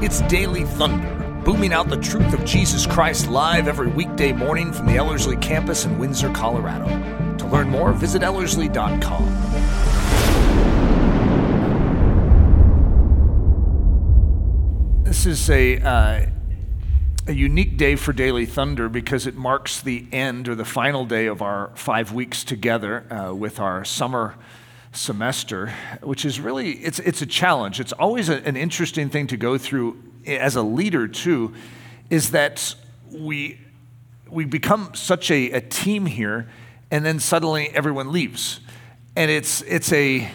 It's Daily Thunder, booming out the truth of Jesus Christ live every weekday morning from the Ellerslie campus in Windsor, Colorado. To learn more, visit Ellerslie.com. This is a, uh, a unique day for Daily Thunder because it marks the end or the final day of our five weeks together uh, with our summer semester, which is really it's it's a challenge. It's always a, an interesting thing to go through as a leader too, is that we we become such a, a team here, and then suddenly everyone leaves, and it's it's a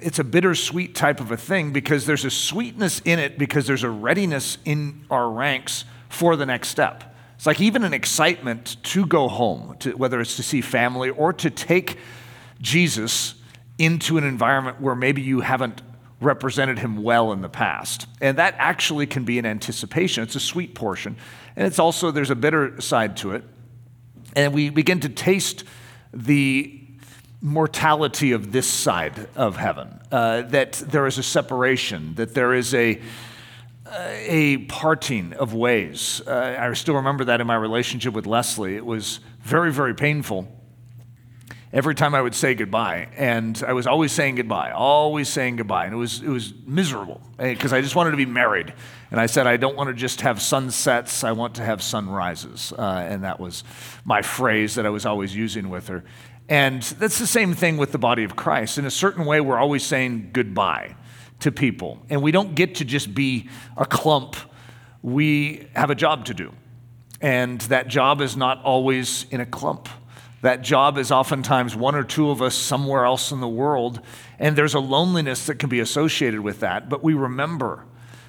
it's a bittersweet type of a thing because there's a sweetness in it because there's a readiness in our ranks for the next step. It's like even an excitement to go home, to, whether it's to see family or to take Jesus into an environment where maybe you haven't represented him well in the past. And that actually can be an anticipation. It's a sweet portion. And it's also, there's a bitter side to it. And we begin to taste the mortality of this side of heaven, uh, that there is a separation, that there is a, a parting of ways. Uh, I still remember that in my relationship with Leslie. It was very, very painful every time I would say goodbye. And I was always saying goodbye, always saying goodbye. And it was, it was miserable because eh, I just wanted to be married. And I said, I don't want to just have sunsets, I want to have sunrises. Uh, and that was my phrase that I was always using with her. And that's the same thing with the body of Christ. In a certain way, we're always saying goodbye to people. And we don't get to just be a clump, we have a job to do. And that job is not always in a clump. That job is oftentimes one or two of us somewhere else in the world, and there's a loneliness that can be associated with that, but we remember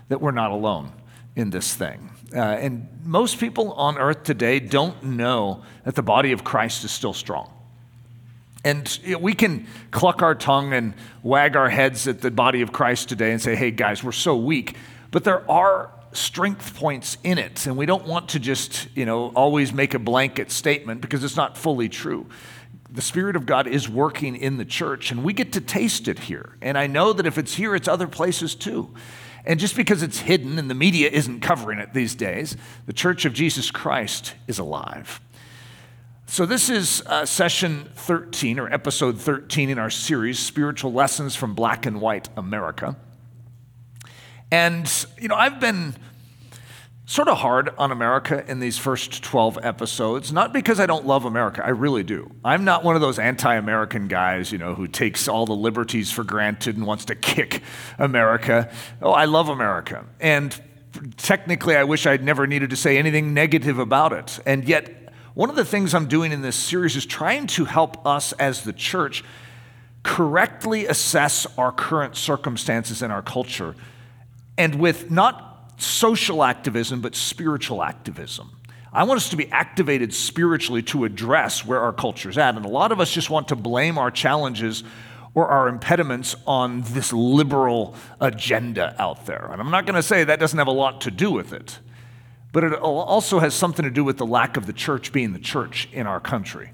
that we're not alone in this thing. Uh, and most people on earth today don't know that the body of Christ is still strong. And we can cluck our tongue and wag our heads at the body of Christ today and say, hey, guys, we're so weak. But there are strength points in it. And we don't want to just, you know, always make a blanket statement because it's not fully true. The Spirit of God is working in the church, and we get to taste it here. And I know that if it's here, it's other places too. And just because it's hidden and the media isn't covering it these days, the Church of Jesus Christ is alive. So, this is uh, session 13 or episode 13 in our series, Spiritual Lessons from Black and White America. And, you know, I've been sort of hard on America in these first 12 episodes, not because I don't love America, I really do. I'm not one of those anti American guys, you know, who takes all the liberties for granted and wants to kick America. Oh, I love America. And technically, I wish I'd never needed to say anything negative about it. And yet, one of the things I'm doing in this series is trying to help us as the church correctly assess our current circumstances in our culture and with not social activism, but spiritual activism. I want us to be activated spiritually to address where our culture's at. And a lot of us just want to blame our challenges or our impediments on this liberal agenda out there. And I'm not going to say that doesn't have a lot to do with it, but it also has something to do with the lack of the church being the church in our country.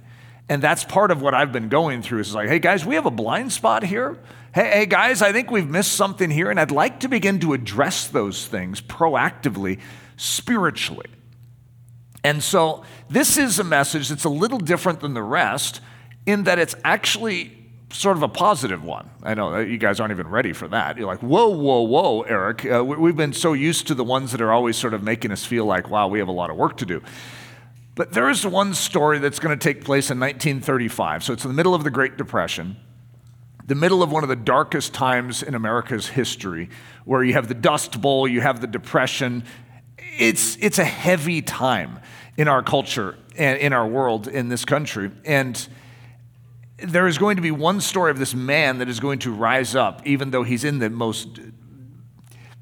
And that's part of what I've been going through is like, hey guys, we have a blind spot here hey, hey, guys, I think we've missed something here, and I'd like to begin to address those things proactively, spiritually. And so, this is a message that's a little different than the rest in that it's actually sort of a positive one. I know you guys aren't even ready for that. You're like, whoa, whoa, whoa, Eric. Uh, we've been so used to the ones that are always sort of making us feel like, wow, we have a lot of work to do. But there is one story that's going to take place in 1935. So it's in the middle of the Great Depression the middle of one of the darkest times in America's history, where you have the Dust Bowl, you have the Depression. It's, it's a heavy time in our culture and in our world, in this country. And there is going to be one story of this man that is going to rise up, even though he's in the most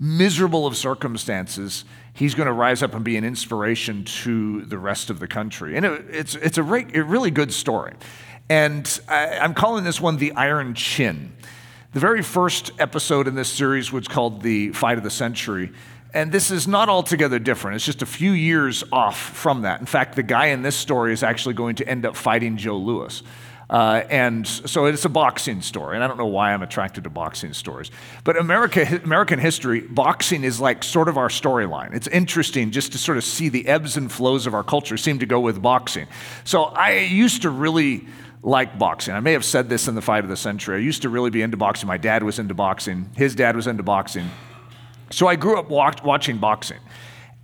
miserable of circumstances. He's going to rise up and be an inspiration to the rest of the country. And it, it's, it's a, re- a really good story. And I, am calling this one the Iron Chin. The very first episode in this series was called The Fight of the Century. And this is not altogether different. It's just a few years off from that. In fact, the guy in this story is actually going to end up fighting Joe Louis. Uh, and so it's a boxing story. And I don't know why I'm attracted to boxing stories. But America, American history, boxing is like sort of our storyline. It's interesting just to sort of see the ebbs and flows of our culture seem to go with boxing. So I used to really like boxing. I may have said this in the fight of the century. I used to really be into boxing. My dad was into boxing, his dad was into boxing. So I grew up watching boxing.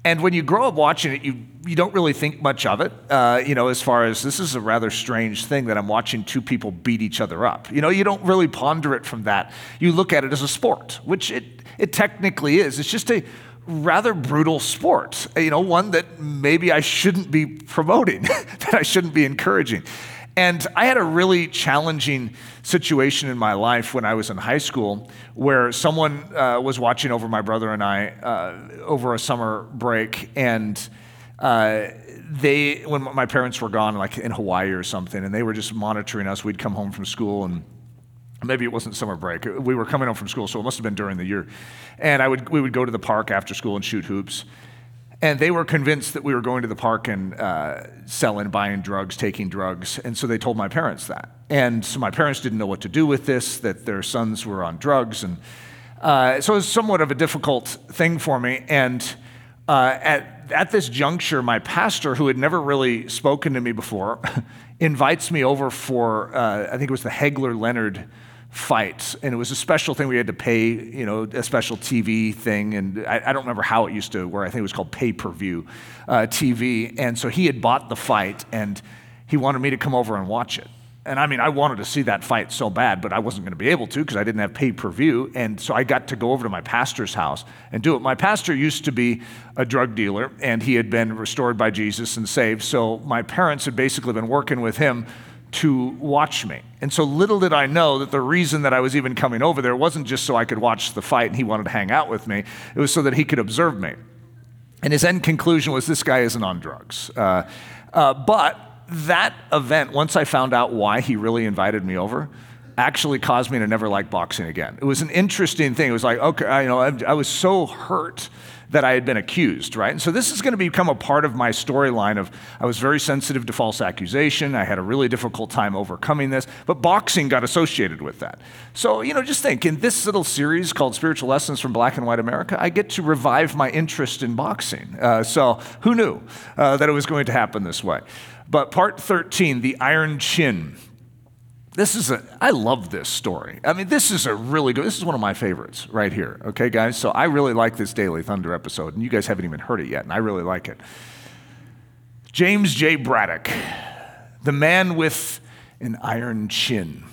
And when you grow up watching it, you, you don't really think much of it, uh, you know, as far as this is a rather strange thing that I'm watching two people beat each other up. You know, you don't really ponder it from that. You look at it as a sport, which it, it technically is. It's just a rather brutal sport, you know, one that maybe I shouldn't be promoting, that I shouldn't be encouraging. And I had a really challenging situation in my life when I was in high school where someone uh, was watching over my brother and I uh, over a summer break. And uh, they, when my parents were gone, like in Hawaii or something, and they were just monitoring us, we'd come home from school and maybe it wasn't summer break. We were coming home from school, so it must have been during the year. And I would, we would go to the park after school and shoot hoops. And they were convinced that we were going to the park and uh, selling, buying drugs, taking drugs. And so they told my parents that. And so my parents didn't know what to do with this, that their sons were on drugs. And uh, so it was somewhat of a difficult thing for me. And uh, at, at this juncture, my pastor, who had never really spoken to me before, invites me over for, uh, I think it was the Hagler Leonard fights, and it was a special thing we had to pay, you know, a special TV thing, and I, I don't remember how it used to work. I think it was called pay per view uh, TV, and so he had bought the fight, and he wanted me to come over and watch it. And I mean, I wanted to see that fight so bad, but I wasn't going to be able to because I didn't have pay per view. And so I got to go over to my pastor's house and do it. My pastor used to be a drug dealer, and he had been restored by Jesus and saved. So my parents had basically been working with him to watch me. And so little did I know that the reason that I was even coming over there wasn't just so I could watch the fight and he wanted to hang out with me, it was so that he could observe me. And his end conclusion was this guy isn't on drugs. Uh, uh, but that event, once I found out why he really invited me over, actually caused me to never like boxing again. It was an interesting thing. It was like, okay, I, you know, I, I was so hurt that I had been accused, right? And so this is going to become a part of my storyline of I was very sensitive to false accusation. I had a really difficult time overcoming this, but boxing got associated with that. So, you know, just think in this little series called Spiritual Lessons from Black and White America, I get to revive my interest in boxing. Uh, so who knew uh, that it was going to happen this way? But part 13, the iron chin. This is a, I love this story. I mean, this is a really good, this is one of my favorites right here, okay, guys? So I really like this Daily Thunder episode, and you guys haven't even heard it yet, and I really like it. James J. Braddock, the man with an iron chin.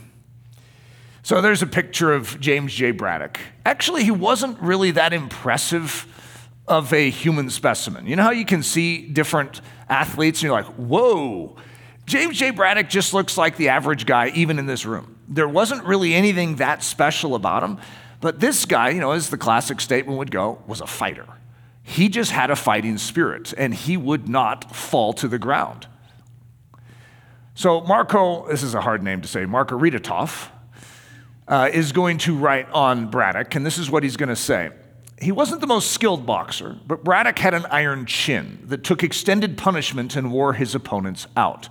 So there's a picture of James J. Braddock. Actually, he wasn't really that impressive of a human specimen. You know how you can see different athletes and you're like, whoa, James J. Braddock just looks like the average guy, even in this room. There wasn't really anything that special about him, but this guy, you know, as the classic statement would go, was a fighter. He just had a fighting spirit, and he would not fall to the ground. So, Marco, this is a hard name to say, Marko Riddertoft, uh, is going to write on Braddock, and this is what he's going to say. He wasn't the most skilled boxer, but Braddock had an iron chin that took extended punishment and wore his opponents out.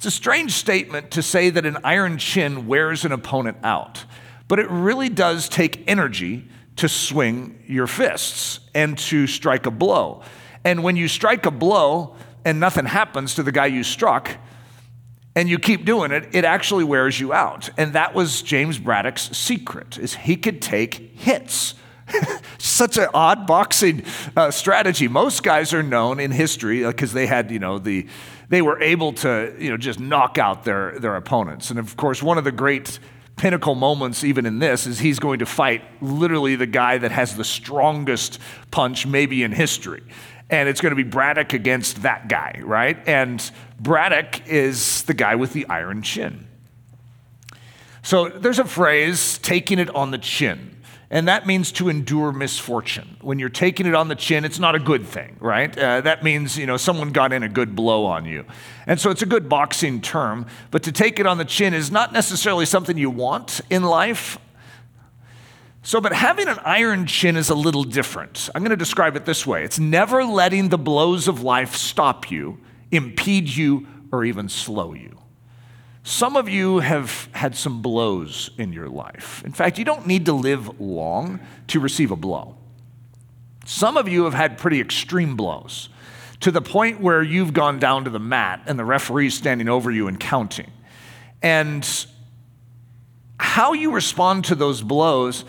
It's a strange statement to say that an iron chin wears an opponent out, but it really does take energy to swing your fists and to strike a blow. And when you strike a blow and nothing happens to the guy you struck, and you keep doing it, it actually wears you out. And that was James Braddock's secret, is he could take hits. Such an odd boxing uh, strategy. Most guys are known in history because uh, they had, you know, the they were able to, you know, just knock out their, their opponents. And of course, one of the great pinnacle moments, even in this, is he's going to fight literally the guy that has the strongest punch, maybe in history. And it's going to be Braddock against that guy, right? And Braddock is the guy with the iron chin. So there's a phrase, taking it on the chin and that means to endure misfortune. When you're taking it on the chin, it's not a good thing, right? Uh, that means, you know, someone got in a good blow on you. And so it's a good boxing term, but to take it on the chin is not necessarily something you want in life. So, but having an iron chin is a little different. I'm going to describe it this way it's never letting the blows of life stop you, impede you, or even slow you. Some of you have had some blows in your life. In fact, you don't need to live long to receive a blow. Some of you have had pretty extreme blows to the point where you've gone down to the mat and the referee's standing over you and counting. And how you respond to those blows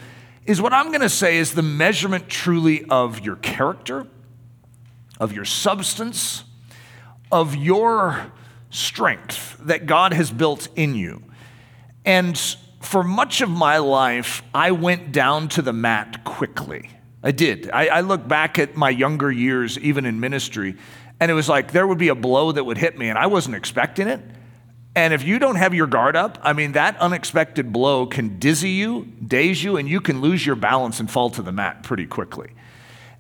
is what I'm going to say is the measurement truly of your character, of your substance, of your strength that God has built in you. And for much of my life, I went down to the mat quickly. I did. I, I, look back at my younger years, even in ministry, and it was like there would be a blow that would hit me, and I wasn't expecting it. And if you don't have your guard up, I mean, that unexpected blow can dizzy you, daze you, and you can lose your balance and fall to the mat pretty quickly.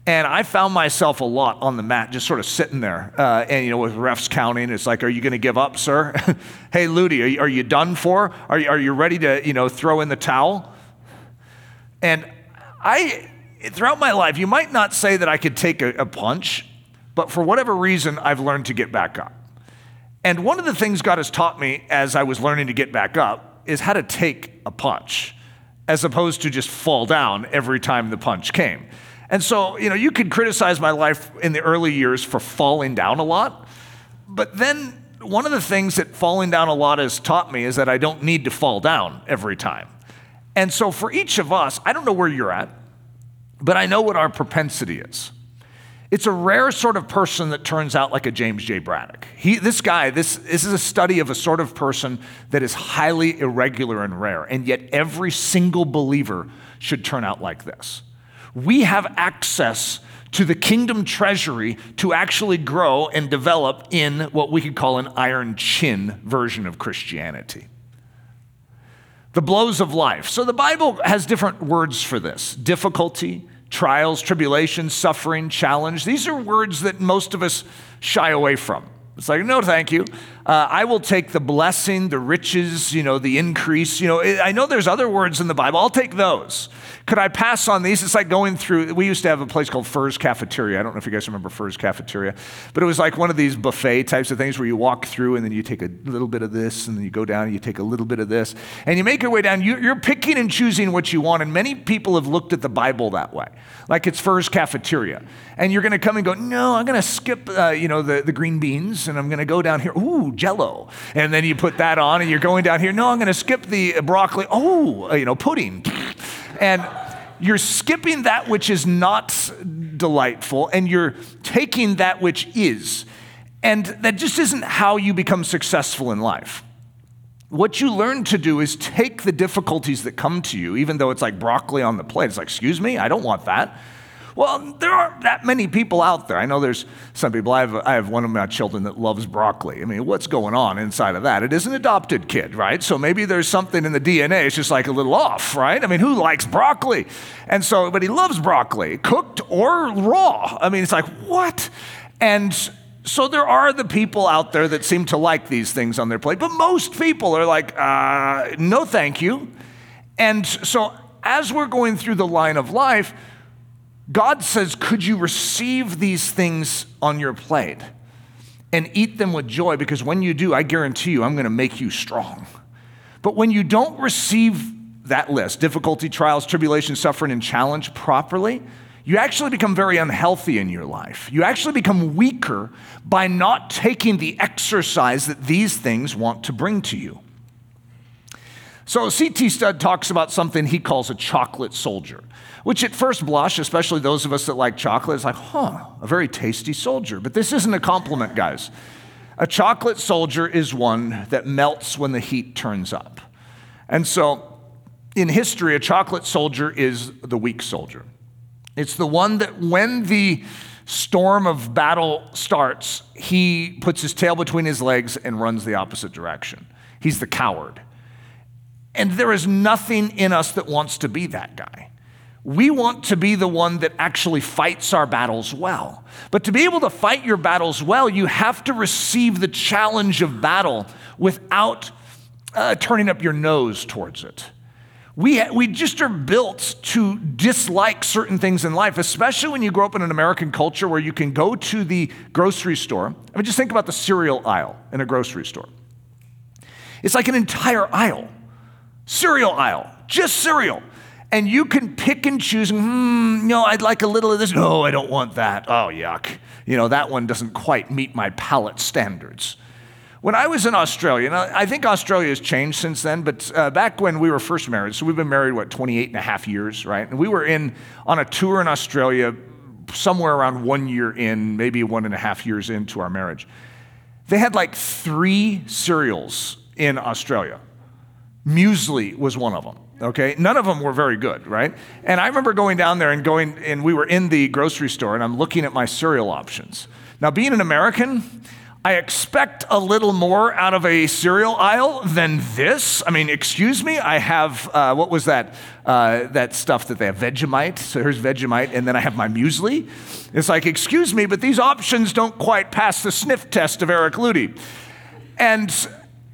And I found myself a lot on the mat, just sort of sitting there. Uh, and, you know, with refs counting, it's like, are you going to give up, sir? hey, Ludy, are you, are you, done for? Are you, are you ready to, you know, throw in the towel? And I, throughout my life, you might not say that I could take a, a punch, but for whatever reason, I've learned to get back up. And one of the things God has taught me as I was learning to get back up is how to take a punch, as opposed to just fall down every time the punch came. And so, you know, you could criticize my life in the early years for falling down a lot, but then one of the things that falling down a lot has taught me is that I don't need to fall down every time. And so, for each of us, I don't know where you're at, but I know what our propensity is. It's a rare sort of person that turns out like a James J. Braddock. He, this guy, this, this is a study of a sort of person that is highly irregular and rare, and yet every single believer should turn out like this. We have access to the kingdom treasury to actually grow and develop in what we could call an iron chin version of Christianity. The blows of life. So the Bible has different words for this difficulty, trials, tribulations, suffering, challenge. These are words that most of us shy away from. It's like, no, thank you. Uh, I will take the blessing, the riches, you know, the increase. You know, I know there's other words in the Bible. I'll take those. Could I pass on these? It's like going through, we used to have a place called Furr's Cafeteria. I don't know if you guys remember Furr's Cafeteria, but it was like one of these buffet types of things where you walk through and then you take a little bit of this and then you go down and you take a little bit of this and you make your way down. You're picking and choosing what you want. And many people have looked at the Bible that way, like it's Furr's Cafeteria. And you're going to come and go, no, I'm going to skip, uh, you know, the, the green beans and I'm going to go down here. Ooh, jello. And then you put that on and you're going down here. No, I'm going to skip the broccoli. Oh, you know, pudding. And you're skipping that which is not delightful and you're taking that which is. And that just isn't how you become successful in life. What you learn to do is take the difficulties that come to you, even though it's like broccoli on the plate. It's like, excuse me, I don't want that. Well, there aren't that many people out there. I know there's some people. I have, I have one of my children that loves broccoli. I mean, what's going on inside of that? It is an adopted kid, right? So maybe there's something in the DNA. It's just like a little off, right? I mean, who likes broccoli? And so, but he loves broccoli, cooked or raw. I mean, it's like, what? And so there are the people out there that seem to like these things on their plate, but most people are like, uh, no, thank you. And so as we're going through the line of life, God says, Could you receive these things on your plate and eat them with joy? Because when you do, I guarantee you, I'm going to make you strong. But when you don't receive that list difficulty, trials, tribulation, suffering, and challenge properly you actually become very unhealthy in your life. You actually become weaker by not taking the exercise that these things want to bring to you. So, C.T. Studd talks about something he calls a chocolate soldier which at first blush, especially those of us that like chocolate, is like, huh, a very tasty soldier. But this isn't a compliment, guys. A chocolate soldier is one that melts when the heat turns up. And so, in history, a chocolate soldier is the weak soldier. It's the one that when the storm of battle starts, he puts his tail between his legs and runs the opposite direction. He's the coward. And there is nothing in us that wants to be that guy. We want to be the one that actually fights our battles well. But to be able to fight your battles well, you have to receive the challenge of battle without uh, turning up your nose towards it. We, we just are built to dislike certain things in life, especially when you grow up in an American culture where you can go to the grocery store. I mean, just think about the cereal aisle in a grocery store. It's like an entire aisle, cereal aisle, just cereal. And you can pick and choose, hmm, no, I'd like a little of this. No, I don't want that. Oh, yuck. You know, that one doesn't quite meet my palate standards. When I was in Australia, and I think Australia has changed since then, but uh, back when we were first married, so we've been married, what, 28 and a half years, right? And we were in on a tour in Australia somewhere around one year in, maybe one and a half years into our marriage. They had like three cereals in Australia. Muesli was one of them. Okay, none of them were very good, right? And I remember going down there and going, and we were in the grocery store, and I'm looking at my cereal options. Now, being an American, I expect a little more out of a cereal aisle than this. I mean, excuse me, I have, uh, what was that? Uh, that stuff that they have, Vegemite. So here's Vegemite, and then I have my muesli. It's like, excuse me, but these options don't quite pass the sniff test of Eric Ludy. And,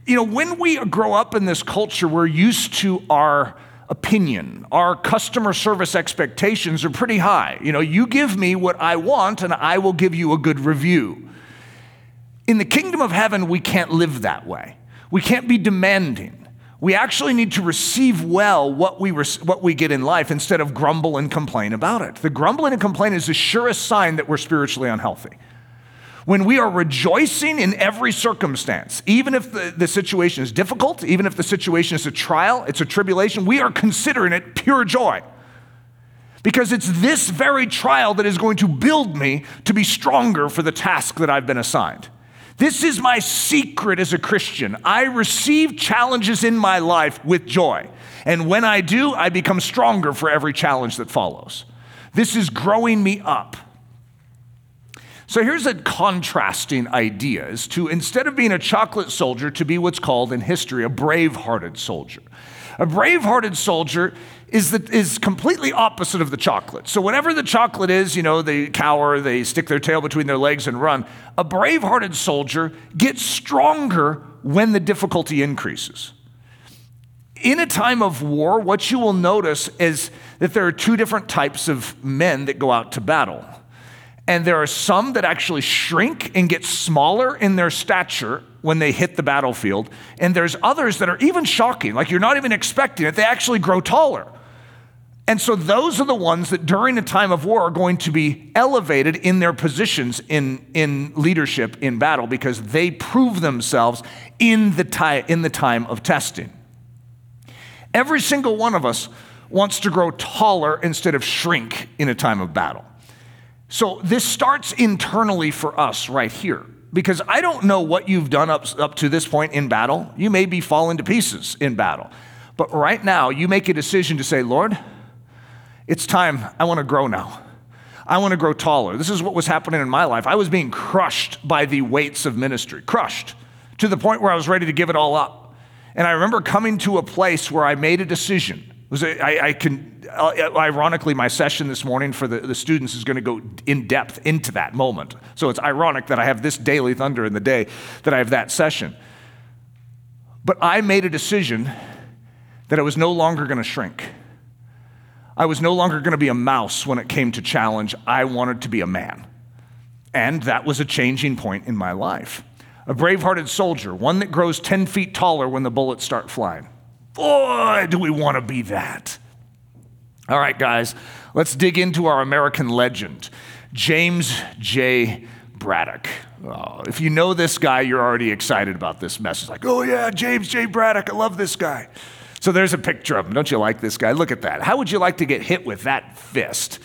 you know, when we grow up in this culture, we're used to our opinion. Our customer service expectations are pretty high. You know, you give me what I want, and I will give you a good review. In the kingdom of heaven, we can't live that way. We can't be demanding. We actually need to receive well what we, what we get in life instead of grumble and complain about it. The grumbling and complain is the surest sign that we're spiritually unhealthy. When we are rejoicing in every circumstance, even if the, the situation is difficult, even if the situation is a trial, it's a tribulation, we are considering it pure joy. Because it's this very trial that is going to build me to be stronger for the task that I've been assigned. This is my secret as a Christian. I receive challenges in my life with joy. And when I do, I become stronger for every challenge that follows. This is growing me up. So here's a contrasting idea is to instead of being a chocolate soldier to be what's called in history a brave-hearted soldier. A brave-hearted soldier is, the, is completely opposite of the chocolate. So, whatever the chocolate is, you know, they cower, they stick their tail between their legs and run. A brave hearted soldier gets stronger when the difficulty increases. In a time of war, what you will notice is that there are two different types of men that go out to battle. And there are some that actually shrink and get smaller in their stature when they hit the battlefield. And there's others that are even shocking, like you're not even expecting it, they actually grow taller. And so those are the ones that during a time of war are going to be elevated in their positions in, in leadership in battle because they prove themselves in the, time, in the time of testing. Every single one of us wants to grow taller instead of shrink in a time of battle. So this starts internally for us right here because I don't know what you've done up, up to this point in battle. You may be falling to pieces in battle. But right now, you make a decision to say, Lord, it's time. I want to grow now. I want to grow taller. This is what was happening in my life. I was being crushed by the weights of ministry, crushed to the point where I was ready to give it all up. And I remember coming to a place where I made a decision. Was I can, uh, ironically, my session this morning for the, the students is going to go in depth into that moment. So it's ironic that I have this daily thunder in the day that I have that session. But I made a decision that I was no longer going to shrink. I was no longer going to be a mouse when it came to challenge. I wanted to be a man. And that was a changing point in my life. A brave hearted soldier, one that grows 10 feet taller when the bullets start flying. Boy, do we want to be that. All right, guys, let's dig into our American legend, James J. Braddock. Oh, if you know this guy, you're already excited about this message. Like, oh, yeah, James J. Braddock, I love this guy. So there's a picture of him. Don't you like this guy? Look at that. How would you like to get hit with that fist?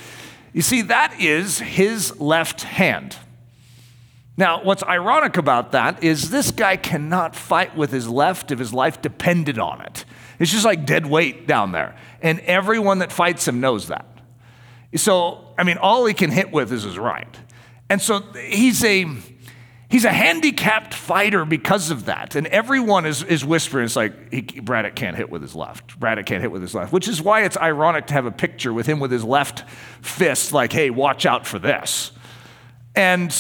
You see, that is his left hand. Now, what's ironic about that is this guy cannot fight with his left if his life depended on it. It's just like dead weight down there. And everyone that fights him knows that. So, I mean, all he can hit with is his right. And so he's a He's a handicapped fighter because of that. And everyone is, is whispering, it's like, he, Braddock can't hit with his left. Braddock can't hit with his left, which is why it's ironic to have a picture with him with his left fist, like, hey, watch out for this. And,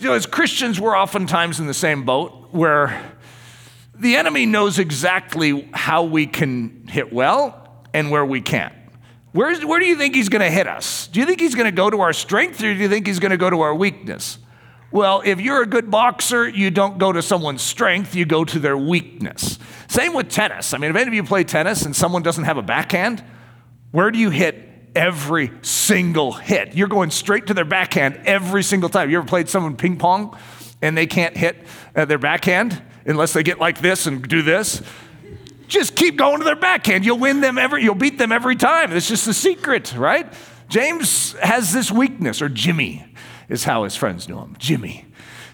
you know, as Christians, we're oftentimes in the same boat where the enemy knows exactly how we can hit well and where we can't. Where's, where do you think he's going to hit us? Do you think he's going to go to our strength or do you think he's going to go to our weakness? Well, if you're a good boxer, you don't go to someone's strength, you go to their weakness. Same with tennis. I mean, if any of you play tennis and someone doesn't have a backhand, where do you hit every single hit? You're going straight to their backhand every single time. You ever played someone ping pong and they can't hit uh, their backhand unless they get like this and do this? Just keep going to their backhand. You'll win them every, you'll beat them every time. It's just the secret, right? James has this weakness, or Jimmy is how his friends knew him. Jimmy.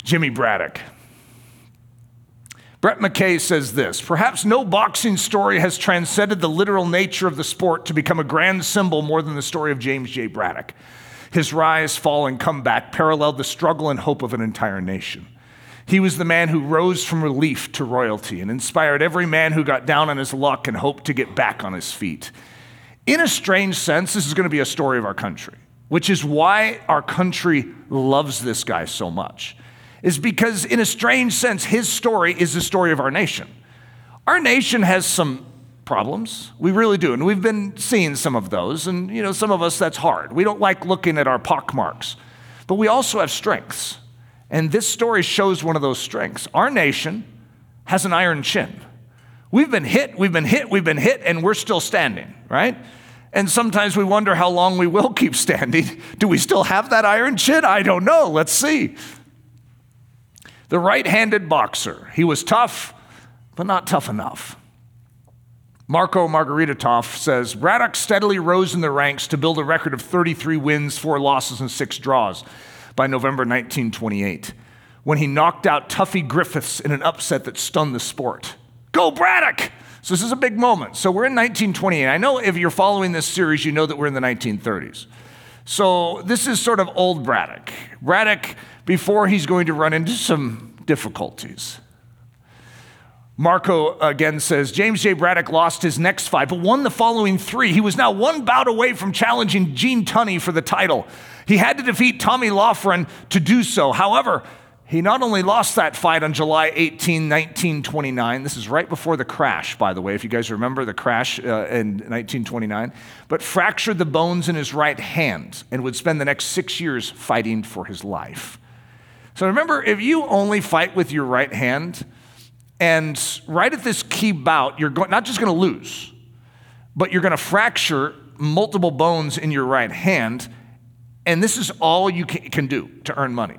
Jimmy Braddock. Brett McKay says this Perhaps no boxing story has transcended the literal nature of the sport to become a grand symbol more than the story of James J. Braddock. His rise, fall, and comeback paralleled the struggle and hope of an entire nation. He was the man who rose from relief to royalty and inspired every man who got down on his luck and hoped to get back on his feet. In a strange sense, this is going to be a story of our country, which is why our country loves this guy so much. Is because, in a strange sense, his story is the story of our nation. Our nation has some problems. We really do. And we've been seeing some of those. And, you know, some of us, that's hard. We don't like looking at our pockmarks. But we also have strengths. And this story shows one of those strengths. Our nation has an iron chin. We've been hit, we've been hit, we've been hit, and we're still standing, right? And sometimes we wonder how long we will keep standing. Do we still have that iron chin? I don't know. Let's see. The right handed boxer. He was tough, but not tough enough. Marco Margaritatoff says Braddock steadily rose in the ranks to build a record of 33 wins, four losses, and six draws by November 1928, when he knocked out Tuffy Griffiths in an upset that stunned the sport. Go Braddock! So this is a big moment. So we're in 1928. I know if you're following this series, you know that we're in the 1930s. So this is sort of old Braddock. Braddock, before he's going to run into some difficulties. Marco again says James J. Braddock lost his next fight, but won the following three. He was now one bout away from challenging Gene Tunney for the title. He had to defeat Tommy Loughran to do so. However, he not only lost that fight on July 18, 1929, this is right before the crash, by the way, if you guys remember the crash uh, in 1929, but fractured the bones in his right hand and would spend the next six years fighting for his life. So remember, if you only fight with your right hand, and right at this key bout, you're go- not just going to lose, but you're going to fracture multiple bones in your right hand and this is all you can do to earn money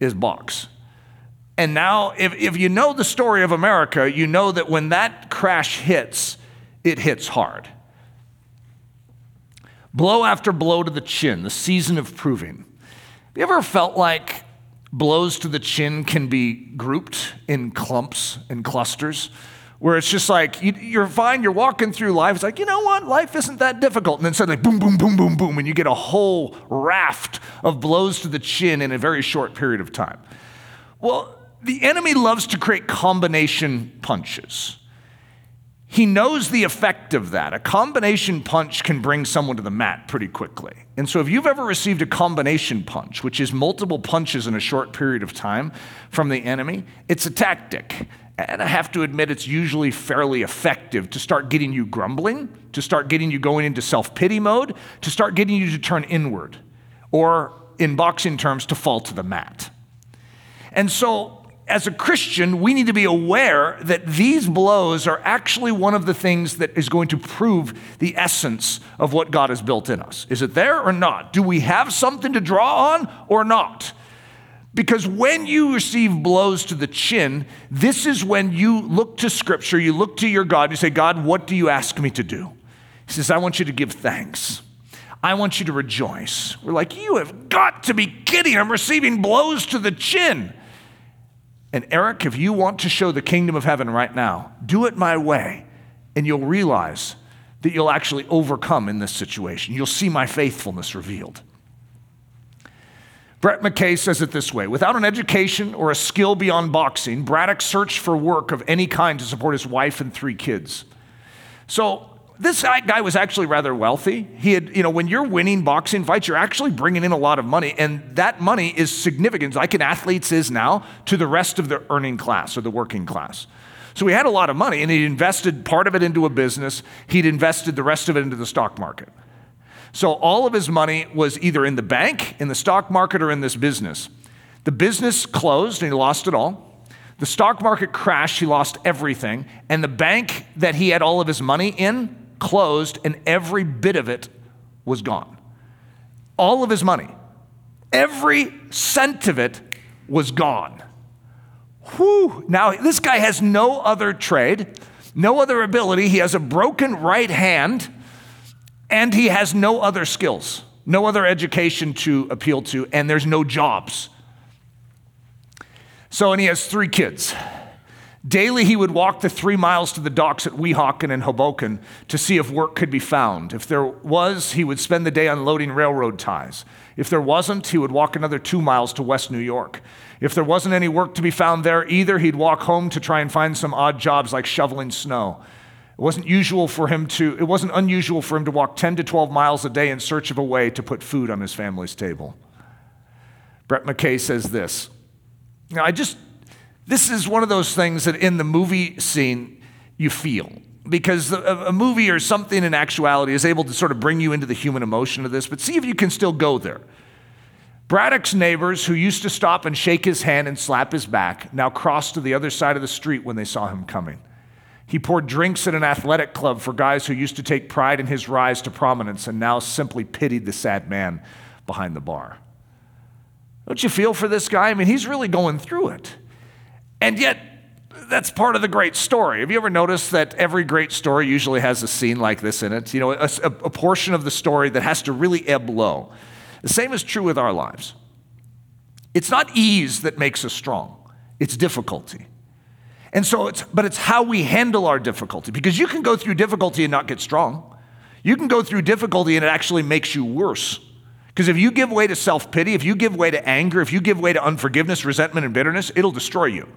is box. And now, if, if you know the story of America, you know that when that crash hits, it hits hard. Blow after blow to the chin, the season of proving. Have you ever felt like blows to the chin can be grouped in clumps and clusters? Where it's just like you, are fine, you're walking through life. It's like, you know what? Life isn't that difficult. And then suddenly, boom, boom, boom, boom, boom, and you get a whole raft of blows to the chin in a very short period of time. Well, the enemy loves to create combination punches. He knows the effect of that. A combination punch can bring someone to the mat pretty quickly. And so, if you've ever received a combination punch, which is multiple punches in a short period of time from the enemy, it's a tactic. And I have to admit, it's usually fairly effective to start getting you grumbling, to start getting you going into self pity mode, to start getting you to turn inward, or in boxing terms, to fall to the mat. And so, as a Christian, we need to be aware that these blows are actually one of the things that is going to prove the essence of what God has built in us. Is it there or not? Do we have something to draw on or not? Because when you receive blows to the chin, this is when you look to Scripture, you look to your God, you say, God, what do you ask me to do? He says, I want you to give thanks. I want you to rejoice. We're like, You have got to be kidding. I'm receiving blows to the chin. And Eric, if you want to show the kingdom of heaven right now, do it my way, and you'll realize that you'll actually overcome in this situation. You'll see my faithfulness revealed. Brett McKay says it this way Without an education or a skill beyond boxing, Braddock searched for work of any kind to support his wife and three kids. So, this guy was actually rather wealthy. He had, you know, when you're winning boxing fights, you're actually bringing in a lot of money, and that money is significant, like an athlete's is now, to the rest of the earning class or the working class. So he had a lot of money, and he invested part of it into a business. He'd invested the rest of it into the stock market. So all of his money was either in the bank, in the stock market, or in this business. The business closed and he lost it all. The stock market crashed, he lost everything. And the bank that he had all of his money in closed, and every bit of it was gone. All of his money, every cent of it was gone. Whew. Now, this guy has no other trade, no other ability. He has a broken right hand, and he has no other skills, no other education to appeal to, and there's no jobs. So, and he has three kids. Daily, he would walk the three miles to the docks at Weehawken and Hoboken to see if work could be found. If there was, he would spend the day unloading railroad ties. If there wasn't, he would walk another two miles to West New York. If there wasn't any work to be found there either, he'd walk home to try and find some odd jobs like shoveling snow. It wasn't usual for him to, it wasn't unusual for him to walk 10 to 12 miles a day in search of a way to put food on his family's table. Brett McKay says this now, I just, this is one of those things that in the movie scene you feel. Because a movie or something in actuality is able to sort of bring you into the human emotion of this, but see if you can still go there. Braddock's neighbors, who used to stop and shake his hand and slap his back, now crossed to the other side of the street when they saw him coming. He poured drinks at an athletic club for guys who used to take pride in his rise to prominence and now simply pitied the sad man behind the bar. Don't you feel for this guy? I mean, he's really going through it. And yet, that's part of the great story. Have you ever noticed that every great story usually has a scene like this in it? You know, a, a, portion of the story that has to really ebb low. The same is true with our lives. It's not ease that makes us strong, it's difficulty. And so it's, but it's how we handle our difficulty because you can go through difficulty and not get strong. You can go through difficulty and it actually makes you worse. Because if you give way to self pity, if you give way to anger, if you give way to unforgiveness, resentment, and bitterness, it'll destroy you.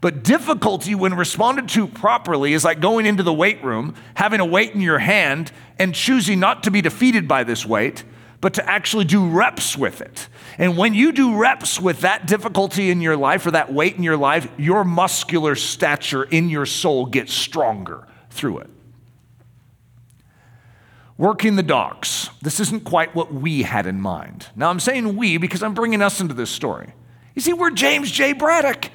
But difficulty, when responded to properly, is like going into the weight room, having a weight in your hand, and choosing not to be defeated by this weight, but to actually do reps with it. And when you do reps with that difficulty in your life or that weight in your life, your muscular stature in your soul gets stronger through it working the docks. This isn't quite what we had in mind. Now, I'm saying we because I'm bringing us into this story. You see, we're James J. Braddock.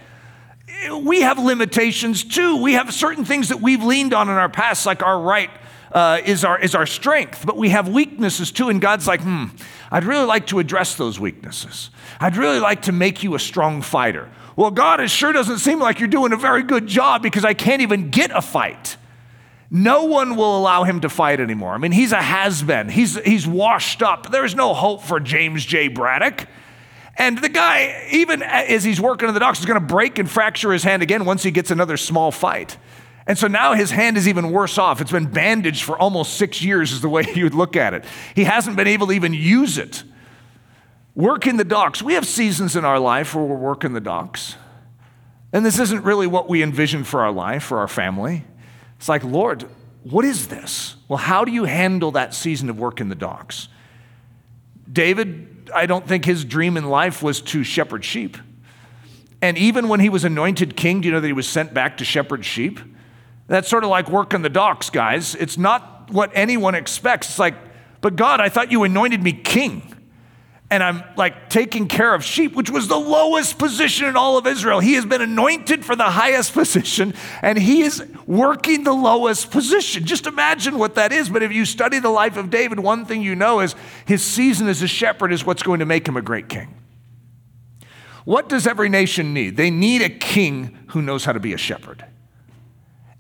We have limitations too. We have certain things that we've leaned on in our past, like our right uh, is, our, is our strength, but we have weaknesses too. And God's like, hmm, I'd really like to address those weaknesses. I'd really like to make you a strong fighter. Well, God, it sure doesn't seem like you're doing a very good job because I can't even get a fight. No one will allow him to fight anymore. I mean, he's a has been, he's, he's washed up. There's no hope for James J. Braddock. And the guy, even as he's working in the docks, is going to break and fracture his hand again once he gets another small fight. And so now his hand is even worse off. It's been bandaged for almost six years, is the way you would look at it. He hasn't been able to even use it. Working the docks. We have seasons in our life where we're working the docks. And this isn't really what we envision for our life, for our family. It's like, Lord, what is this? Well, how do you handle that season of work in the docks? David, I don't think his dream in life was to shepherd sheep. And even when he was anointed king, do you know that he was sent back to shepherd sheep? That's sort of like work in the docks, guys. It's not what anyone expects. It's like, but God, I thought you anointed me king and I'm like taking care of sheep, which was the lowest position in all of Israel. He has been anointed for the highest position, and he is working the lowest position. Just imagine what that is. But if you study the life of David, one thing you know is his season as a shepherd is what's going to make him a great king. What does every nation need? They need a king who knows how to be a shepherd.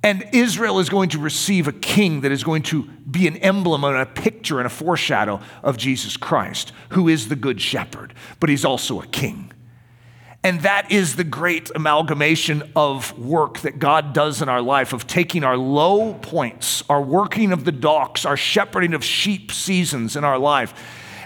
And Israel is going to receive a king that is going to be an emblem and a picture and a foreshadow of Jesus Christ, who is the good shepherd, but he's also a king. And that is the great amalgamation of work that God does in our life of taking our low points, our working of the docks, our shepherding of sheep seasons in our life,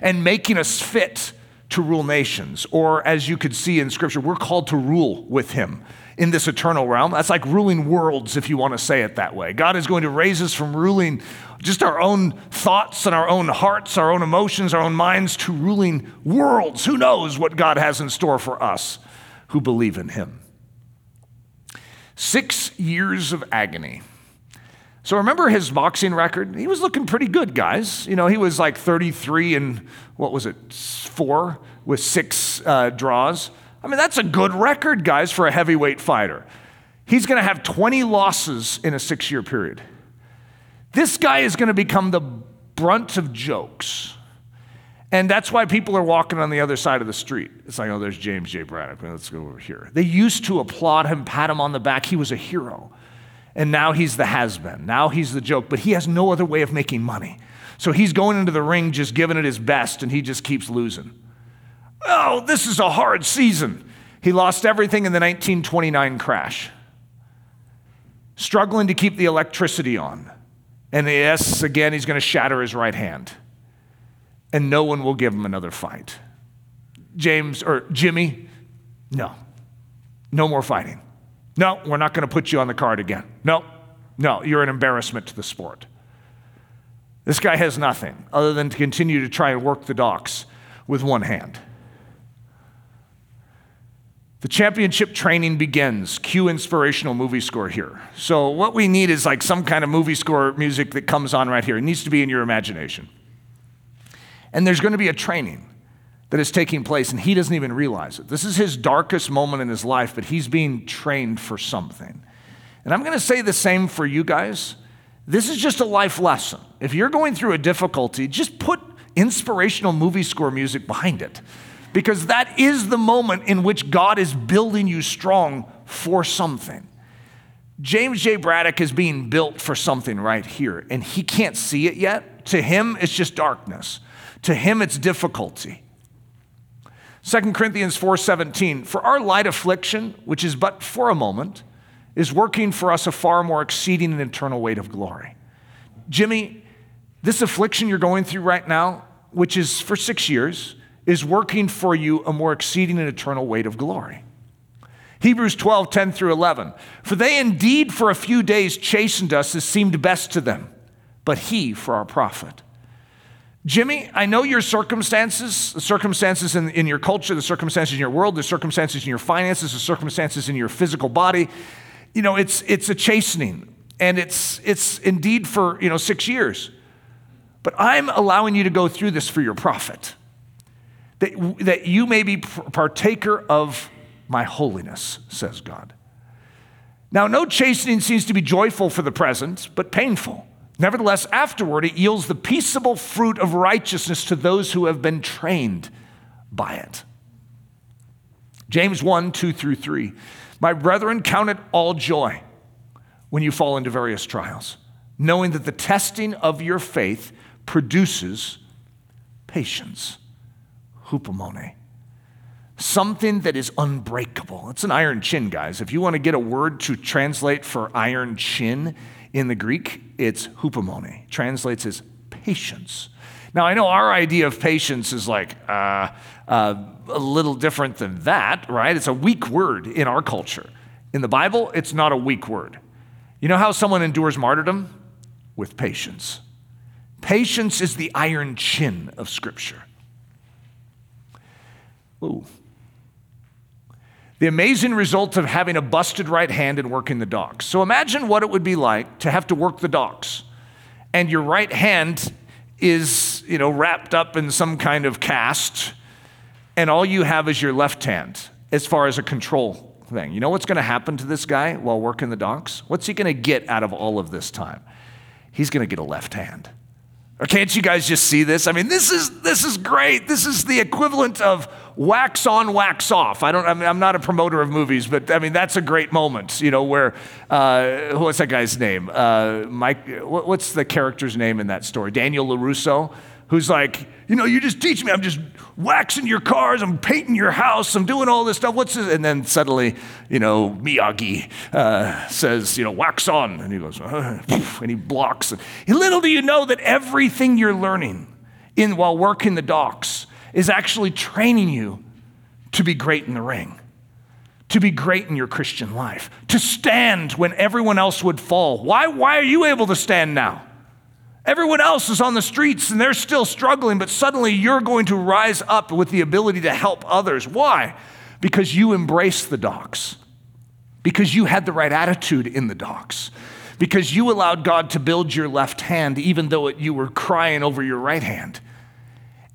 and making us fit to rule nations. Or, as you could see in Scripture, we're called to rule with Him in this eternal realm. That's like ruling worlds, if you want to say it that way. God is going to raise us from ruling just our own thoughts and our own hearts, our own emotions, our own minds to ruling worlds. Who knows what God has in store for us who believe in Him? Six years of agony. So remember his boxing record? He was looking pretty good, guys. You know, he was like 33 and what was it, four with six uh, draws. I mean, that's a good record, guys, for a heavyweight fighter. He's going to have 20 losses in a six year period. This guy is going to become the brunt of jokes. And that's why people are walking on the other side of the street. It's like, oh, there's James J. Braddock. Let's go over here. They used to applaud him, pat him on the back. He was a hero. And now he's the has been. Now he's the joke, but he has no other way of making money. So he's going into the ring just giving it his best, and he just keeps losing. Oh, this is a hard season. He lost everything in the 1929 crash, struggling to keep the electricity on. And yes, again, he's going to shatter his right hand and no one will give him another fight. James or Jimmy, no. No more fighting. No, we're not going to put you on the card again. No, no, you're an embarrassment to the sport. This guy has nothing other than to continue to try and work the docks with one hand. The championship training begins. Cue inspirational movie score here. So, what we need is like some kind of movie score music that comes on right here. It needs to be in your imagination. And there's going to be a training that is taking place, and he doesn't even realize it. This is his darkest moment in his life, but he's being trained for something. And I'm going to say the same for you guys. This is just a life lesson. If you're going through a difficulty, just put inspirational movie score music behind it, because that is the moment in which God is building you strong for something. James J. Braddock is being built for something right here, and he can't see it yet. To him, it's just darkness. To him, it's difficulty. 2 Corinthians 4:17 For our light affliction which is but for a moment is working for us a far more exceeding and eternal weight of glory. Jimmy, this affliction you're going through right now, which is for 6 years, is working for you a more exceeding and eternal weight of glory. Hebrews 12, 10 through 11. For they indeed for a few days chastened us as seemed best to them, but he for our profit Jimmy, I know your circumstances, the circumstances in, in your culture, the circumstances in your world, the circumstances in your finances, the circumstances in your physical body. You know, it's, it's a chastening, and it's, it's indeed for, you know, six years. But I'm allowing you to go through this for your profit, that, that you may be partaker of my holiness, says God. Now, no chastening seems to be joyful for the present, but painful. Nevertheless, afterward, it yields the peaceable fruit of righteousness to those who have been trained by it. James 1 2 through 3. My brethren, count it all joy when you fall into various trials, knowing that the testing of your faith produces patience. Hupomone. Something that is unbreakable. It's an iron chin, guys. If you want to get a word to translate for iron chin, in the Greek, it's hupomone, translates as patience. Now, I know our idea of patience is like uh, uh, a little different than that, right? It's a weak word in our culture. In the Bible, it's not a weak word. You know how someone endures martyrdom? With patience. Patience is the iron chin of Scripture. Ooh, the amazing result of having a busted right hand and working the docks. So imagine what it would be like to have to work the docks, and your right hand is, you know, wrapped up in some kind of cast, and all you have is your left hand as far as a control thing. You know what's going to happen to this guy while working the docks? What's he going to get out of all of this time? He's going to get a left hand. Or can't you guys just see this? I mean, this is this is great. This is the equivalent of wax on, wax off. I don't. I mean, I'm not a promoter of movies, but I mean that's a great moment. You know, where uh, what's that guy's name? Uh, Mike. What's the character's name in that story? Daniel Larusso who's like, you know, you just teach me. I'm just waxing your cars. I'm painting your house. I'm doing all this stuff. What's this? And then suddenly, you know, Miyagi uh, says, you know, wax on. And he goes, uh, and he blocks. And little do you know that everything you're learning in while working the docks is actually training you to be great in the ring. To be great in your Christian life, to stand when everyone else would fall. Why, why are you able to stand now? Everyone else is on the streets and they're still struggling, but suddenly you're going to rise up with the ability to help others. Why? Because you embraced the docks, because you had the right attitude in the docks, because you allowed God to build your left hand even though it, you were crying over your right hand.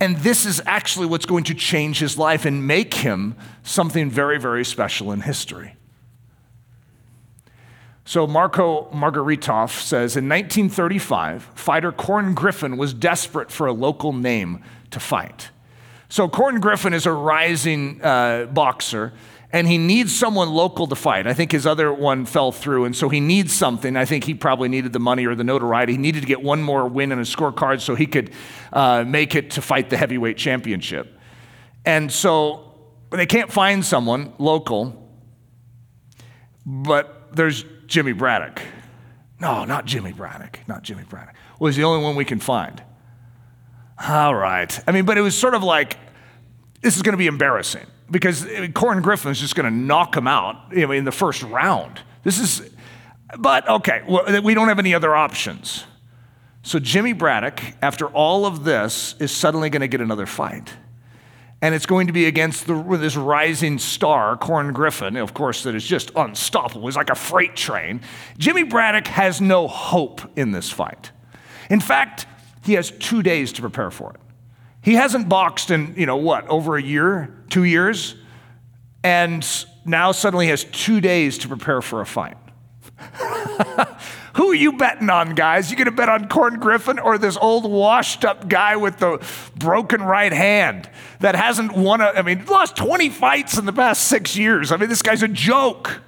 And this is actually what's going to change his life and make him something very, very special in history. So Marco Margaritov says in 1935, fighter Corn Griffin was desperate for a local name to fight. So Corn Griffin is a rising uh, boxer and he needs someone local to fight. I think his other one fell through, and so he needs something. I think he probably needed the money or the notoriety. He needed to get one more win in a scorecard so he could uh, make it to fight the heavyweight championship. And so they can't find someone local, but there's Jimmy Braddock. No, not Jimmy Braddock, not Jimmy Braddock. Well, he's the only one we can find. All right. I mean, but it was sort of like, this is going to be embarrassing because Corn Griffin is just going to knock him out you know, in the first round. This is, but okay, we don't have any other options. So Jimmy Braddock, after all of this, is suddenly going to get another fight. And it's going to be against the, this rising star, Corn Griffin, of course, that is just unstoppable. He's like a freight train. Jimmy Braddock has no hope in this fight. In fact, he has two days to prepare for it. He hasn't boxed in, you know, what, over a year, two years? And now suddenly has two days to prepare for a fight. Who are you betting on, guys? You gonna bet on Corn Griffin or this old washed up guy with the broken right hand that hasn't won a, I mean, lost 20 fights in the past six years. I mean, this guy's a joke.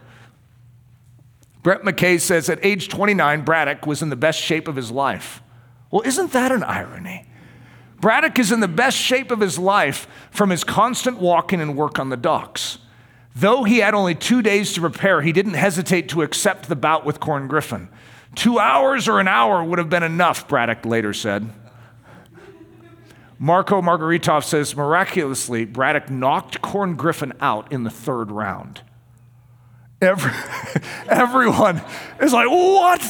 Brett McKay says at age 29, Braddock was in the best shape of his life. Well, isn't that an irony? Braddock is in the best shape of his life from his constant walking and work on the docks. Though he had only two days to prepare, he didn't hesitate to accept the bout with Corn Griffin. Two hours or an hour would have been enough, Braddock later said. Marco Margaritov says miraculously, Braddock knocked Corn Griffin out in the third round. Every, everyone is like, What?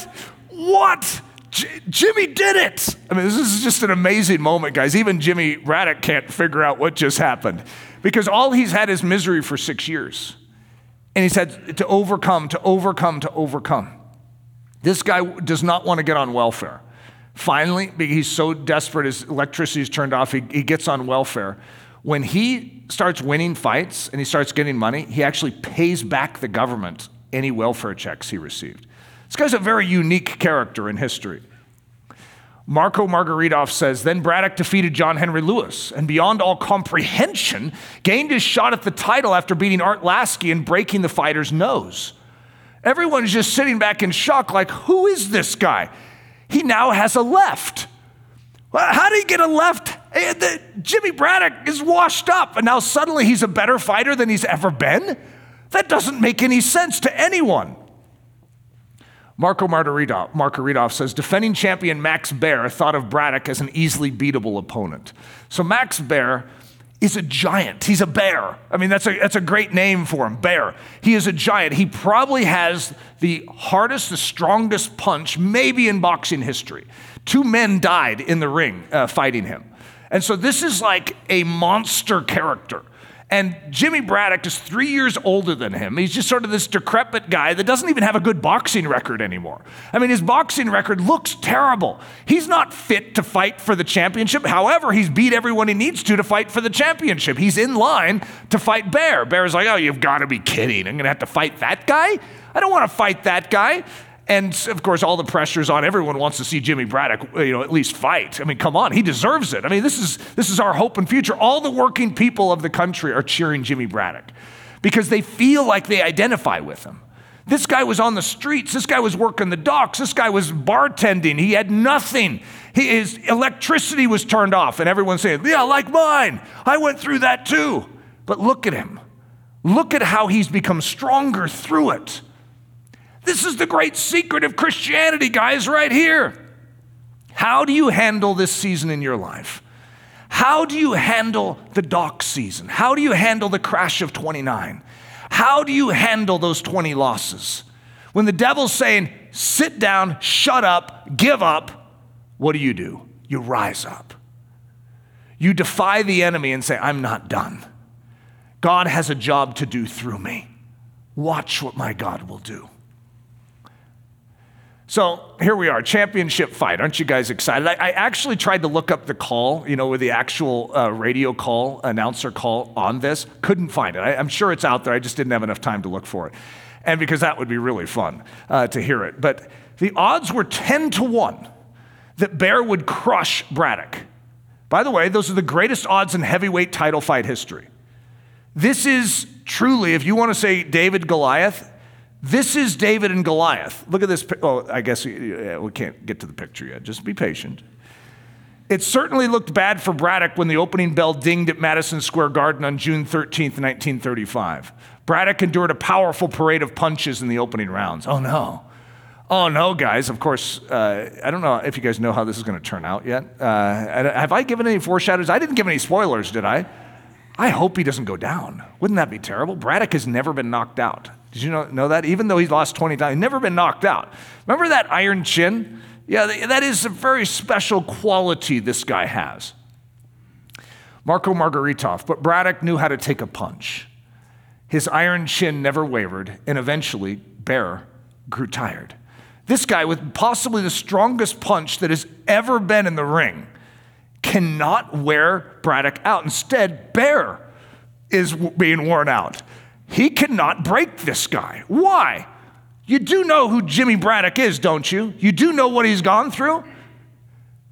What? J- Jimmy did it. I mean, this is just an amazing moment, guys. Even Jimmy Braddock can't figure out what just happened because all he's had is misery for six years. And he's had to overcome, to overcome, to overcome. This guy does not want to get on welfare. Finally, because he's so desperate, his electricity is turned off, he, he gets on welfare. When he starts winning fights and he starts getting money, he actually pays back the government any welfare checks he received. This guy's a very unique character in history. Marco Margaritov says, then Braddock defeated John Henry Lewis and beyond all comprehension gained his shot at the title after beating Art Lasky and breaking the fighter's nose. Everyone's just sitting back in shock, like, who is this guy? He now has a left. How did he get a left? Eh, Jimmy Braddock is washed up, and now suddenly he's a better fighter than he's ever been? That doesn't make any sense to anyone. Marco Margaritov, says defending champion Max Baer thought of Braddock as an easily beatable opponent. So Max Baer is a giant. He's a bear. I mean, that's a, that's a great name for him, Bear. He is a giant. He probably has the hardest, the strongest punch, maybe in boxing history. Two men died in the ring uh, fighting him. And so this is like a monster character. And Jimmy Braddock is three years older than him. He's just sort of this decrepit guy that doesn't even have a good boxing record anymore. I mean, his boxing record looks terrible. He's not fit to fight for the championship. However, he's beat everyone he needs to to fight for the championship. He's in line to fight Baer. Baer's like, oh, you've got to be kidding. I'm going to have to fight that guy? I don't want to fight that guy. And of course, all the pressure's on. Everyone wants to see Jimmy Braddock, you know, at least fight. I mean, come on, he deserves it. I mean, this is this is our hope and future. All the working people of the country are cheering Jimmy Braddock because they feel like they identify with him. This guy was on the streets. This guy was working the docks. This guy was bartending. He had nothing. His electricity was turned off, and everyone's saying, "Yeah, like mine. I went through that too." But look at him. Look at how he's become stronger through it. This is the great secret of Christianity, guys, right here. How do you handle this season in your life? How do you handle the dock season? How do you handle the crash of 29? How do you handle those 20 losses? When the devil's saying, sit down, shut up, give up, what do you do? You rise up. You defy the enemy and say, I'm not done. God has a job to do through me. Watch what my God will do. So here we are, championship fight. Aren't you guys excited? I, I actually tried to look up the call, you know, with the actual uh, radio call, announcer call on this. Couldn't find it. I, am sure it's out there. I just didn't have enough time to look for it. And because that would be really fun uh, to hear it. But the odds were 10 to 1 that Baer would crush Braddock. By the way, those are the greatest odds in heavyweight title fight history. This is truly, if you want to say David Goliath, this is David and Goliath. Look at this. Oh, I guess we, can't get to the picture yet. Just be patient. It certainly looked bad for Braddock when the opening bell dinged at Madison Square Garden on June 13th, 1935. Braddock endured a powerful parade of punches in the opening rounds. Oh no. Oh no, guys. Of course, uh, I don't know if you guys know how this is going to turn out yet. Uh, have I given any foreshadows? I didn't give any spoilers, did I? I hope he doesn't go down. Wouldn't that be terrible? Braddock has never been knocked out. Did you know, know that? Even though he's lost 20 times, he's never been knocked out. Remember that iron chin? Yeah, that is a very special quality this guy has. Marco Margaritov, but Braddock knew how to take a punch. His iron chin never wavered, and eventually, Baer grew tired. This guy, with possibly the strongest punch that has ever been in the ring, cannot wear Braddock out. Instead, Baer is being worn out. He cannot break this guy. Why? You do know who Jimmy Braddock is, don't you? You do know what he's gone through?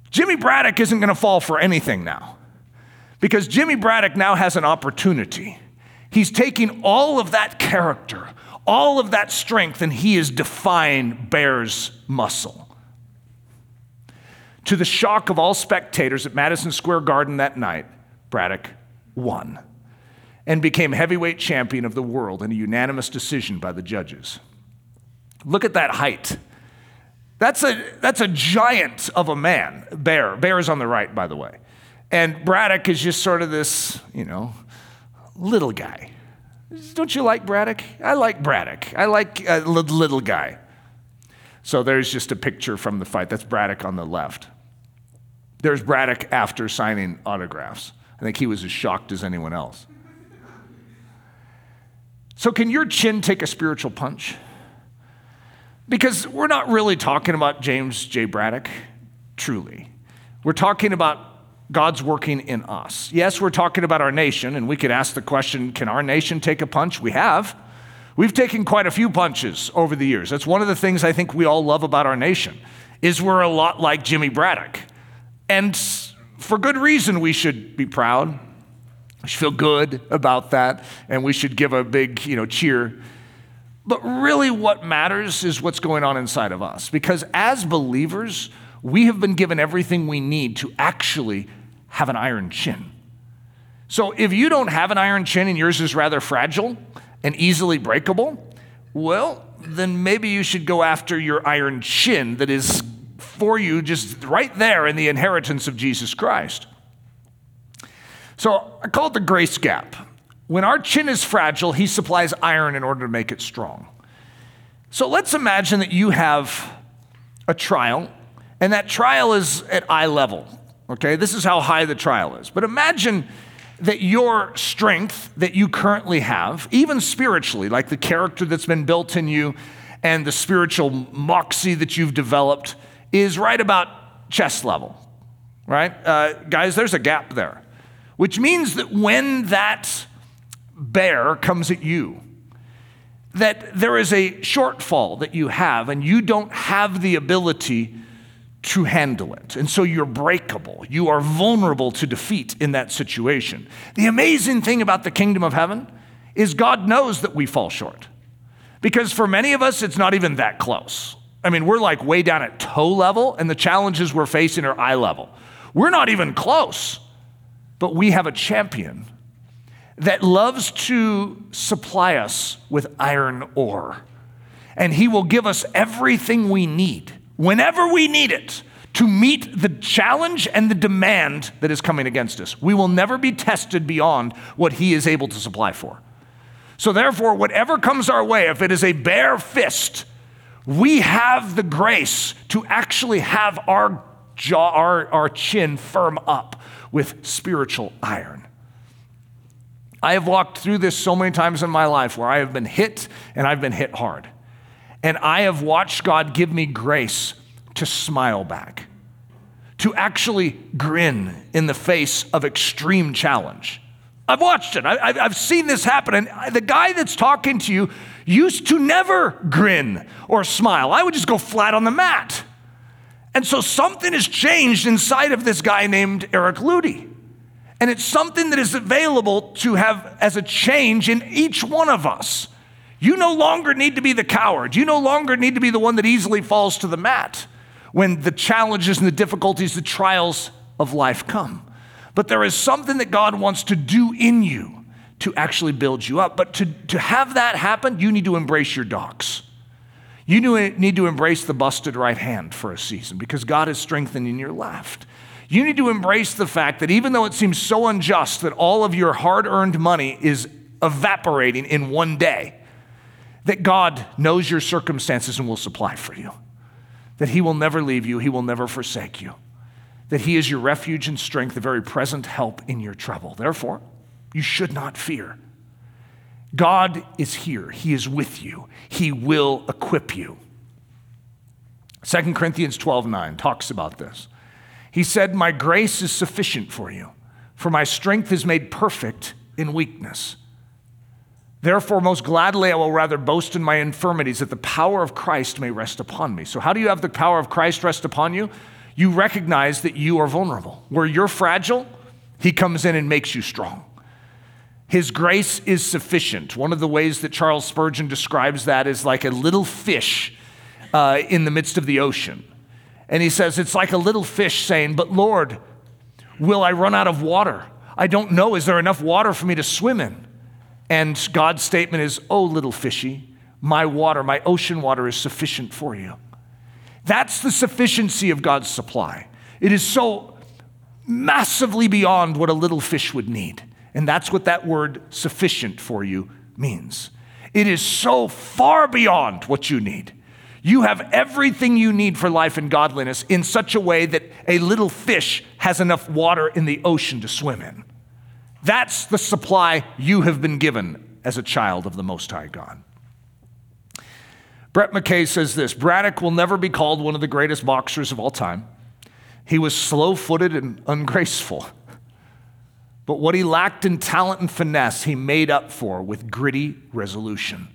Jimmy Braddock isn't going to fall for anything now because Jimmy Braddock now has an opportunity. He's taking all of that character, all of that strength, and he is defying Baer's muscle. To the shock of all spectators at Madison Square Garden that night, Braddock won and became heavyweight champion of the world in a unanimous decision by the judges. Look at that height. That's a, that's a giant of a man, Baer. Baer is on the right, by the way. And Braddock is just sort of this, you know, little guy. Don't you like Braddock? I like Braddock. I like a little guy. So there's just a picture from the fight. That's Braddock on the left. There's Braddock after signing autographs. I think he was as shocked as anyone else. So, can your chin take a spiritual punch? Because we're not really talking about James J. Braddock, truly. We're talking about God's working in us. Yes, we're talking about our nation, and we could ask the question can our nation take a punch? We have. We've taken quite a few punches over the years. That's one of the things I think we all love about our nation is we're a lot like Jimmy Braddock. And for good reason we should be proud we should feel good about that, and we should give a big, you know, cheer. But really, what matters is what's going on inside of us. Because as believers, we have been given everything we need to actually have an iron chin. So if you don't have an iron chin and yours is rather fragile and easily breakable, well, then maybe you should go after your iron chin that is for you just right there in the inheritance of Jesus Christ. So I call it the grace gap. When our chin is fragile, he supplies iron in order to make it strong. So let's imagine that you have a trial, and that trial is at eye level. Okay, this is how high the trial is. But imagine that your strength that you currently have, even spiritually, like the character that's been built in you and the spiritual moxie that you've developed, is right about chest level, right? Uh, guys, there's a gap there which means that when that bear comes at you, that there is a shortfall that you have, and you don't have the ability to handle it. And so you're breakable. You are vulnerable to defeat in that situation. The amazing thing about the kingdom of heaven is God knows that we fall short. Because for many of us, it's not even that close. I mean, we're like way down at toe level, and the challenges we're facing are eye level. We're not even close. But we have a champion that loves to supply us with iron ore. And he will give us everything we need, whenever we need it, to meet the challenge and the demand that is coming against us. We will never be tested beyond what he is able to supply for. So, therefore, whatever comes our way, if it is a bare fist, we have the grace to actually have our jaw, our, our chin firm up with spiritual iron. I have walked through this so many times in my life where I have been hit and I've been hit hard. And I have watched God give me grace to smile back, to actually grin in the face of extreme challenge. I've watched it. I, have seen this happen. And the guy that's talking to you used to never grin or smile. I would just go flat on the mat. And so something has changed inside of this guy named Eric Ludy. And it's something that is available to have as a change in each one of us. You no longer need to be the coward. You no longer need to be the one that easily falls to the mat when the challenges and the difficulties, the trials of life come. But there is something that God wants to do in you to actually build you up. But to, to have that happen, you need to embrace your dogs. You need to embrace the busted right hand for a season because God is strengthening your left. You need to embrace the fact that even though it seems so unjust that all of your hard earned money is evaporating in one day, that God knows your circumstances and will supply for you, that He will never leave you, He will never forsake you, that He is your refuge and strength, the very present help in your trouble. Therefore, you should not fear. God is here, He is with you, He will equip you. 2 Corinthians 12 9 talks about this. He said, My grace is sufficient for you, for my strength is made perfect in weakness. Therefore, most gladly, I will rather boast in my infirmities that the power of Christ may rest upon me. So, how do you have the power of Christ rest upon you? You recognize that you are vulnerable. Where you're fragile, He comes in and makes you strong. His grace is sufficient. One of the ways that Charles Spurgeon describes that is like a little fish uh, in the midst of the ocean. And he says, It's like a little fish saying, But Lord, will I run out of water? I don't know. Is there enough water for me to swim in? And God's statement is, Oh, little fishy, my water, my ocean water is sufficient for you. That's the sufficiency of God's supply. It is so massively beyond what a little fish would need. And that's what that word sufficient for you means. It is so far beyond what you need. You have everything you need for life and godliness in such a way that a little fish has enough water in the ocean to swim in. That's the supply you have been given as a child of the Most High God. Brett McKay says this Braddock will never be called one of the greatest boxers of all time. He was slow footed and ungraceful. But what he lacked in talent and finesse, he made up for with gritty resolution.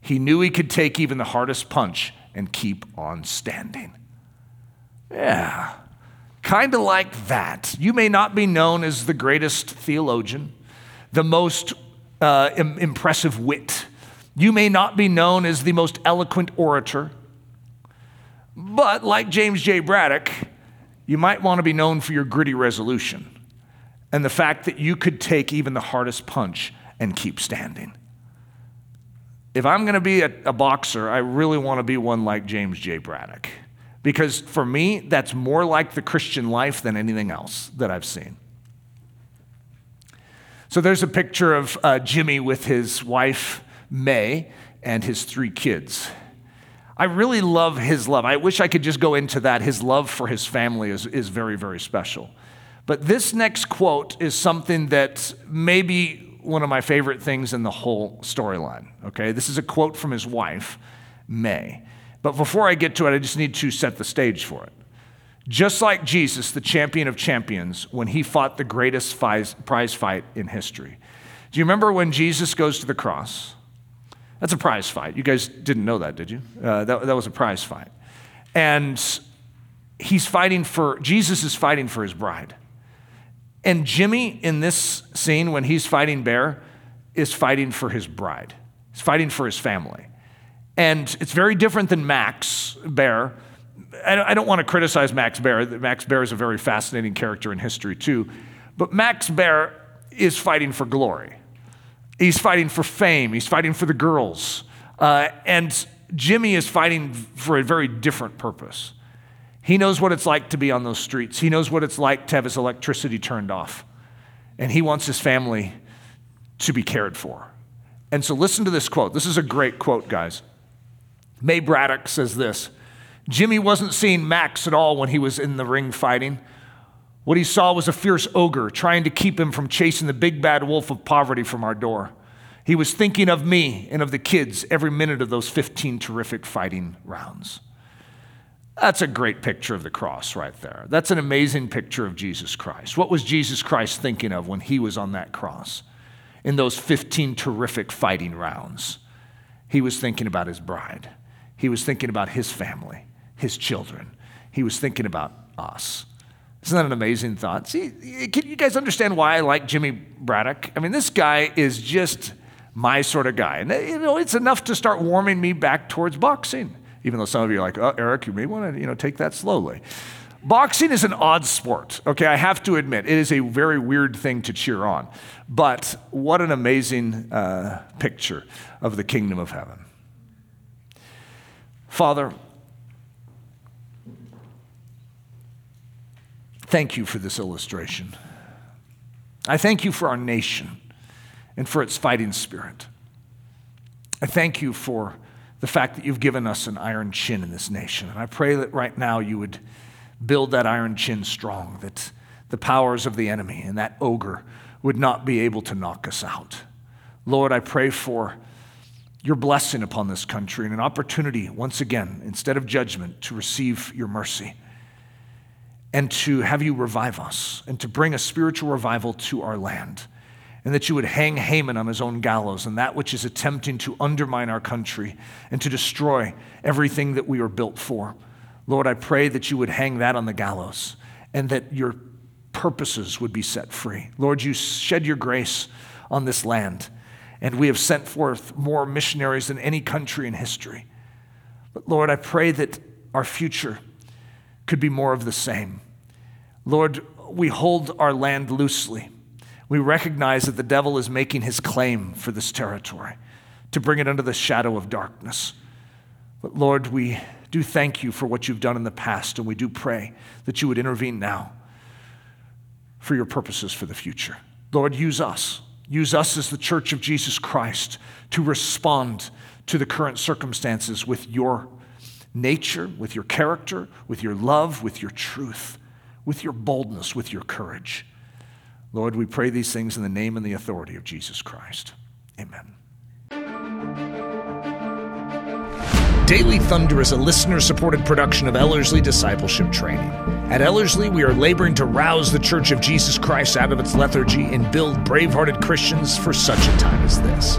He knew he could take even the hardest punch and keep on standing. Yeah, kind of like that. You may not be known as the greatest theologian, the most uh, Im- impressive wit. You may not be known as the most eloquent orator. But like James J. Braddock, you might want to be known for your gritty resolution and the fact that you could take even the hardest punch and keep standing if I'm going to be a, a, boxer, I really want to be one like James J. Braddock. Because for me, that's more like the Christian life than anything else that I've seen. So there's a picture of uh, Jimmy with his wife, May, and his three kids. I really love his love. I wish I could just go into that. His love for his family is, is very, very special. But this next quote is something that maybe one of my favorite things in the whole storyline. Okay, this is a quote from his wife, May. But before I get to it, I just need to set the stage for it. Just like Jesus, the champion of champions, when he fought the greatest prize fight in history. Do you remember when Jesus goes to the cross? That's a prize fight. You guys didn't know that, did you? Uh, that, that was a prize fight. And he's fighting for, Jesus is fighting for his bride. And Jimmy, in this scene, when he's fighting Baer, is fighting for his bride, he's fighting for his family. And it's very different than Max Baer. I don't want to criticize Max Baer. Max Baer is a very fascinating character in history, too. But Max Baer is fighting for glory. He's fighting for fame. He's fighting for the girls. Uh, and Jimmy is fighting for a very different purpose. He knows what it's like to be on those streets. He knows what it's like to have his electricity turned off. And he wants his family to be cared for. And so listen to this quote. This is a great quote, guys. May Braddock says this Jimmy wasn't seeing Max at all when he was in the ring fighting. What he saw was a fierce ogre trying to keep him from chasing the big bad wolf of poverty from our door. He was thinking of me and of the kids every minute of those 15 terrific fighting rounds. That's a great picture of the cross right there. That's an amazing picture of Jesus Christ. What was Jesus Christ thinking of when he was on that cross in those 15 terrific fighting rounds? He was thinking about his bride, he was thinking about his family, his children, he was thinking about us. Isn't that an amazing thought? See, can you guys understand why I like Jimmy Braddock? I mean, this guy is just my sort of guy. And you know, it's enough to start warming me back towards boxing even though some of you are like, oh, Eric, you may want to you know, take that slowly. Boxing is an odd sport, okay? I have to admit, it is a very weird thing to cheer on. But what an amazing uh, picture of the kingdom of heaven. Father, thank you for this illustration. I thank you for our nation and for its fighting spirit. I thank you for the fact that you've given us an iron chin in this nation. And I pray that right now you would build that iron chin strong, that the powers of the enemy and that ogre would not be able to knock us out. Lord, I pray for your blessing upon this country and an opportunity, once again, instead of judgment, to receive your mercy and to have you revive us and to bring a spiritual revival to our land and that you would hang Haman on his own gallows and that which is attempting to undermine our country and to destroy everything that we are built for. Lord, I pray that you would hang that on the gallows and that your purposes would be set free. Lord, you shed your grace on this land, and we have sent forth more missionaries than any country in history. But Lord, I pray that our future could be more of the same. Lord, we hold our land loosely we recognize that the devil is making his claim for this territory to bring it under the shadow of darkness. But Lord, we do thank you for what you've done in the past, and we do pray that you would intervene now for your purposes for the future. Lord, use us. Use us as the church of Jesus Christ to respond to the current circumstances with your nature, with your character, with your love, with your truth, with your boldness, with your courage. Lord, we pray these things in the name and the authority of Jesus Christ. Amen. Daily Thunder is a listener supported production of Ellerslie Discipleship Training. At Ellerslie, we are laboring to rouse the Church of Jesus Christ out of its lethargy and build brave hearted Christians for such a time as this.